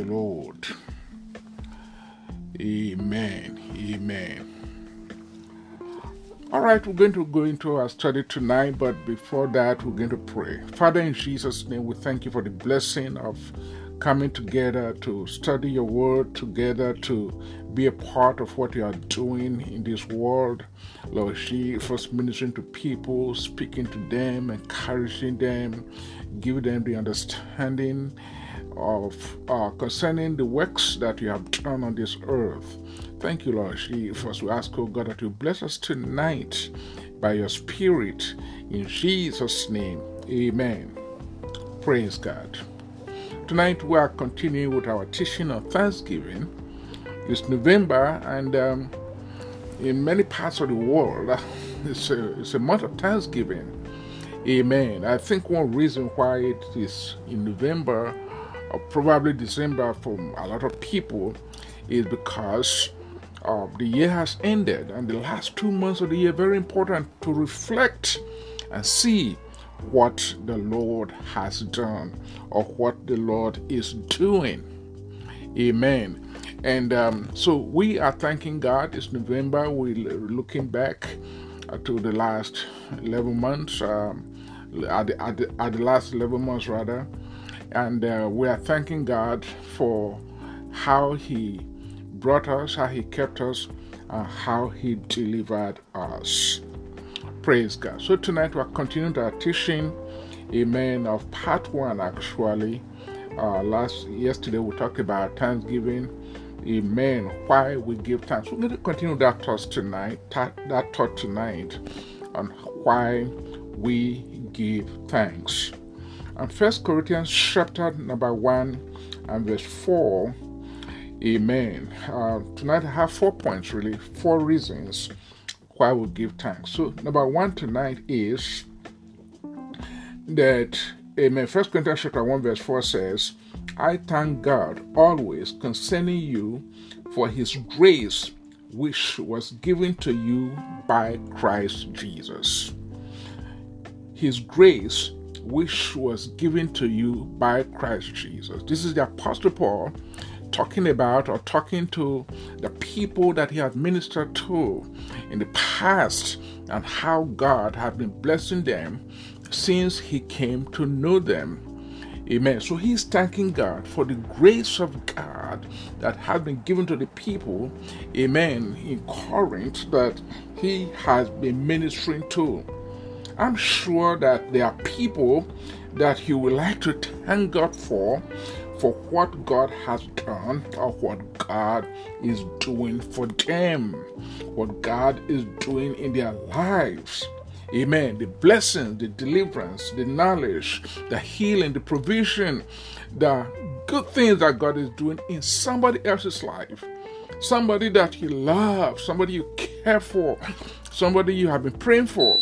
the Lord. Amen. Amen. All right, we're going to go into our study tonight, but before that, we're going to pray. Father, in Jesus' name, we thank you for the blessing of coming together to study your word together, to be a part of what you are doing in this world. Lord, she first ministering to people, speaking to them, encouraging them, give them the understanding of uh, concerning the works that you have done on this earth. Thank you, Lord. She first we ask, oh God, that you bless us tonight by your Spirit in Jesus' name. Amen. Praise God. Tonight we are continuing with our teaching on Thanksgiving. It's November, and um, in many parts of the world, it's a, it's a month of Thanksgiving. Amen. I think one reason why it is in November or probably December for a lot of people is because uh, the year has ended and the last two months of the year very important to reflect and see what the Lord has done or what the Lord is doing. Amen. And um, so we are thanking God. It's November. We're looking back uh, to the last 11 months, um, at, the, at, the, at, the, last 11 months rather. And uh, we are thanking God for how He brought us, how He kept us, and how He delivered us. Praise God. So tonight we're continuing our teaching, amen, of part one actually. Uh, last yesterday we talked about Thanksgiving, amen, why we give thanks. We're going to continue that thought tonight, that thought tonight on why we give thanks. And First Corinthians chapter number one and verse four, amen. Uh, tonight I have four points really, four reasons why we give thanks. So, number one tonight is that, amen. First Corinthians chapter 1, verse 4 says, I thank God always concerning you for his grace which was given to you by Christ Jesus. His grace which was given to you by Christ Jesus. This is the Apostle Paul talking about or talking to the people that he had ministered to in the past and how God had been blessing them since he came to know them. Amen. So he's thanking God for the grace of God that has been given to the people, amen, in Corinth that he has been ministering to. I'm sure that there are people that he would like to thank God for for what God has done or what God is doing for them, what God is doing in their lives. Amen. The blessings, the deliverance, the knowledge, the healing, the provision, the good things that God is doing in somebody else's life. Somebody that you love, somebody you care for, somebody you have been praying for.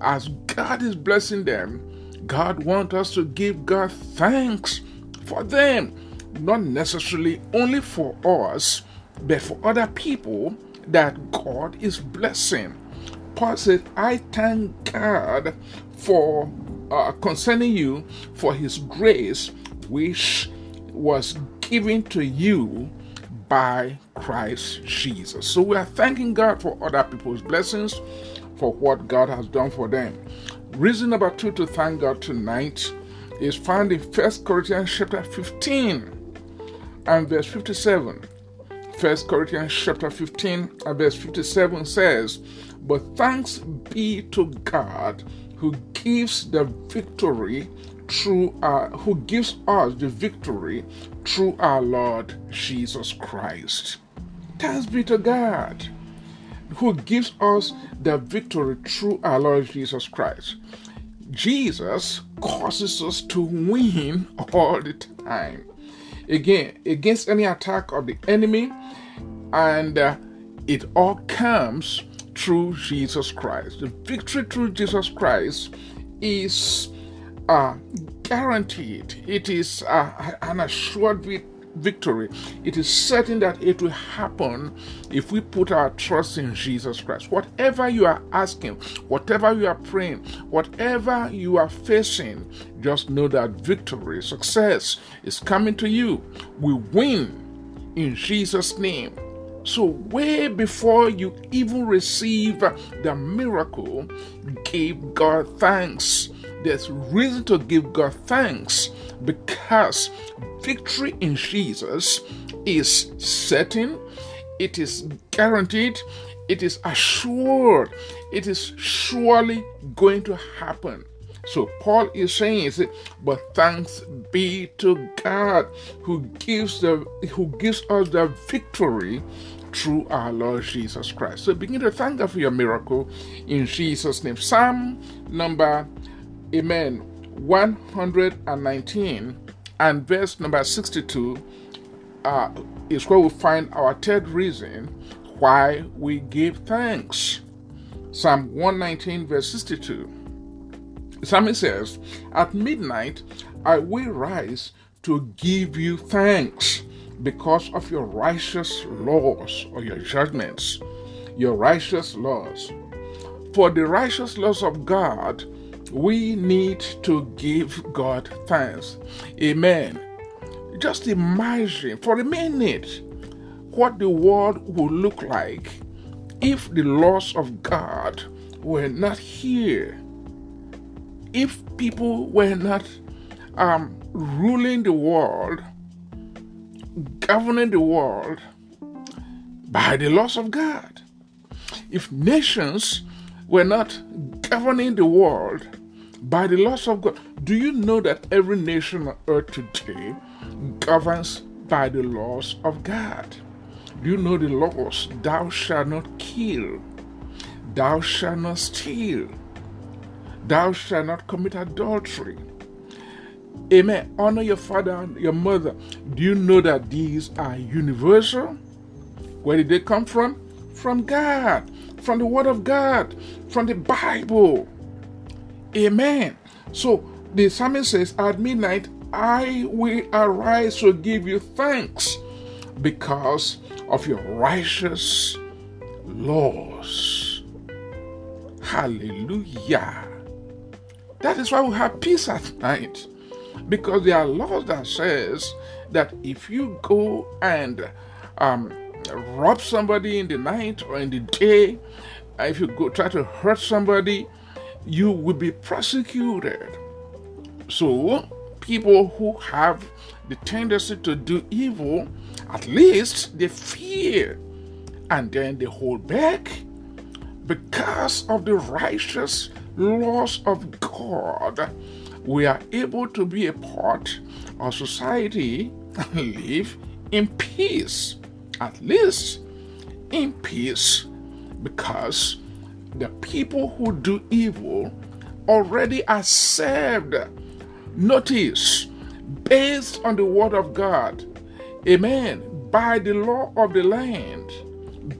As God is blessing them, God wants us to give God thanks for them, not necessarily only for us, but for other people that God is blessing. Paul said, I thank God for uh, concerning you for his grace, which was given to you by Christ Jesus. So we are thanking God for other people's blessings, for what God has done for them. Reason number two to thank God tonight is found in 1 Corinthians chapter 15 and verse 57. 1 Corinthians chapter 15 and verse 57 says, But thanks be to God who gives the victory through our, who gives us the victory through our Lord Jesus Christ. Thanks be to God who gives us the victory through our Lord Jesus Christ. Jesus causes us to win all the time. Again, against any attack of the enemy, and uh, it all comes through Jesus Christ. The victory through Jesus Christ is uh, guaranteed, it is uh, an assured victory. It is certain that it will happen if we put our trust in Jesus Christ. Whatever you are asking, whatever you are praying, whatever you are facing, just know that victory, success is coming to you. We win in Jesus' name. So, way before you even receive the miracle, give God thanks. There's reason to give God thanks because victory in Jesus is certain, it is guaranteed, it is assured, it is surely going to happen. So Paul is saying, but thanks be to God who gives the who gives us the victory through our Lord Jesus Christ. So begin to thank God for your miracle in Jesus' name. Psalm number, Amen, 119 and verse number 62 uh, is where we find our third reason why we give thanks. Psalm 119, verse 62. Psalmist says, At midnight I will rise to give you thanks because of your righteous laws or your judgments, your righteous laws. For the righteous laws of God, we need to give God thanks. Amen. Just imagine for a minute what the world would look like if the laws of God were not here. If people were not um, ruling the world governing the world by the laws of God. If nations were not governing the world by the laws of God, do you know that every nation on earth today governs by the laws of God? Do you know the laws? Thou shalt not kill, thou shalt not steal, thou shalt not commit adultery, Amen. Honor your father and your mother. Do you know that these are universal? Where did they come from? From God, from the Word of God, from the Bible. Amen. So the psalmist says, At midnight I will arise to give you thanks because of your righteous laws. Hallelujah. That is why we have peace at night because there are laws that says that if you go and um, rob somebody in the night or in the day, if you go try to hurt somebody, you will be prosecuted. So people who have the tendency to do evil, at least they fear and then they hold back because of the righteous laws of God. We are able to be a part of society and live in peace, at least in peace, because the people who do evil already are served notice based on the word of God. Amen. By the law of the land,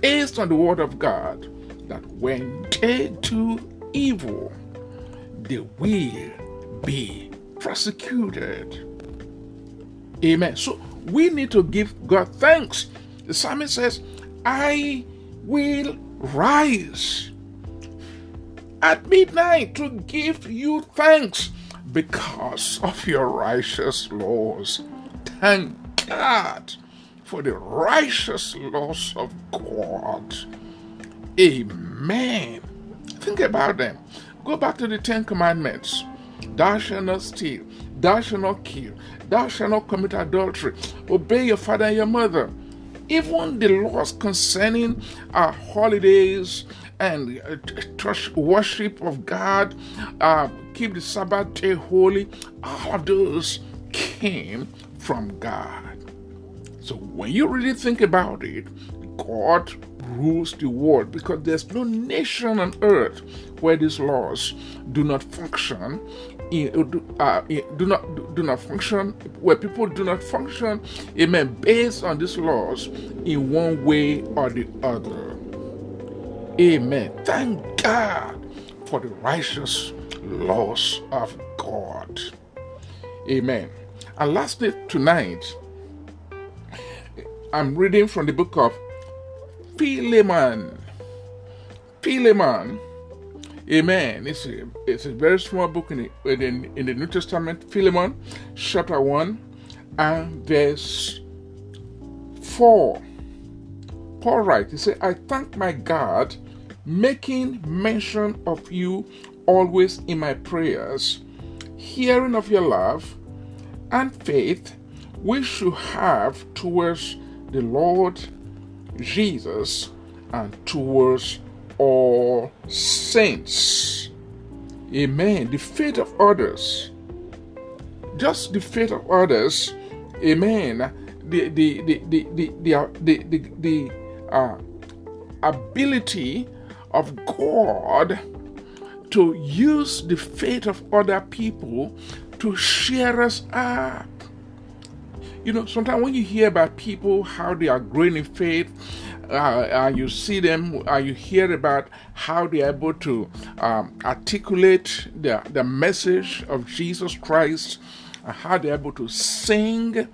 based on the word of God, that when they do evil, they will be prosecuted. Amen. So we need to give God thanks. The psalmist says, I will rise at midnight to give you thanks because of your righteous laws. Thank God for the righteous laws of God. Amen. Think about them. Go back to the Ten Commandments. Thou shalt not steal. Thou shalt not kill. Thou shalt not commit adultery. Obey your father and your mother. Even the laws concerning our holidays and uh, worship of God, uh, keep the Sabbath day holy, all of those came from God. So when you really think about it, God rules the world because there's no nation on earth where these laws do not function uh, do not do not function where people do not function amen based on these laws in one way or the other amen thank god for the righteous laws of god amen and lastly tonight I'm reading from the book of Philemon. Philemon. Amen. It's a, it's a very small book in the, in, in the New Testament. Philemon, chapter 1 and verse 4. Paul writes, he said, I thank my God, making mention of you always in my prayers, hearing of your love and faith which you have towards the Lord Jesus and towards all saints. Amen. The faith of others, just the faith of others, amen. The the the the the the, the, uh, ability of God to use the faith of other people to cheer us up. You know, sometimes when you hear about people, how they are growing in faith, uh, uh, you see them, uh, you hear about how they are able to um, articulate the, the message of Jesus Christ, and how they're able to sing,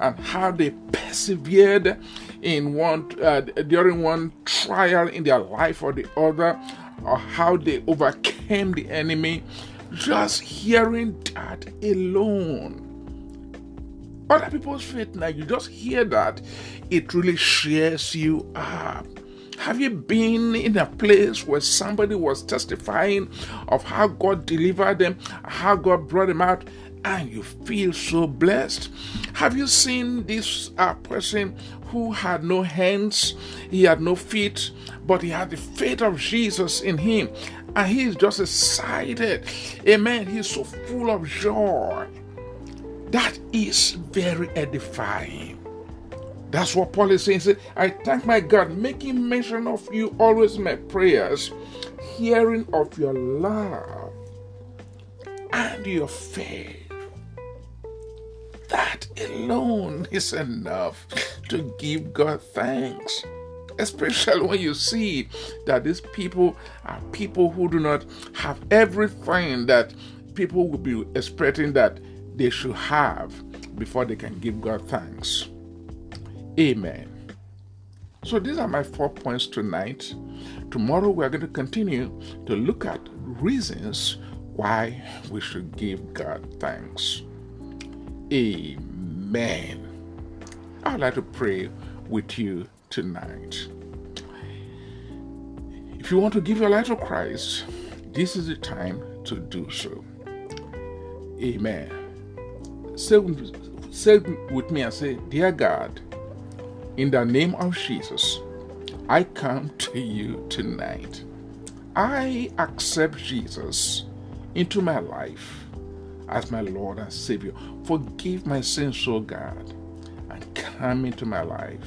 and how they persevered in one uh, during one trial in their life or the other, or how they overcame the enemy. Just hearing that alone other people's faith now, you just hear that, it really shares you up. Have you been in a place where somebody was testifying of how God delivered them, how God brought them out, and you feel so blessed? Have you seen this uh, person who had no hands, he had no feet, but he had the faith of Jesus in him, and he is just excited? Amen. He's so full of joy. That is very edifying. That's what Paul is saying. I thank my God, making mention of you always my prayers, hearing of your love and your faith. That alone is enough to give God thanks. Especially when you see that these people are people who do not have everything that people will be expecting that they should have before they can give God thanks. Amen. So these are my four points tonight. Tomorrow we are going to continue to look at reasons why we should give God thanks. Amen. I would like to pray with you tonight. If you want to give your life to Christ, this is the time to do so. Amen say, say with me and say, Dear God, in the name of Jesus, I come to you tonight. I accept Jesus into my life as my Lord and Savior. Forgive my sins, O God, and come into my life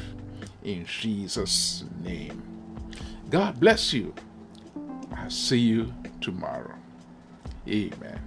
in Jesus' name. God bless you. I'll see you tomorrow. Amen.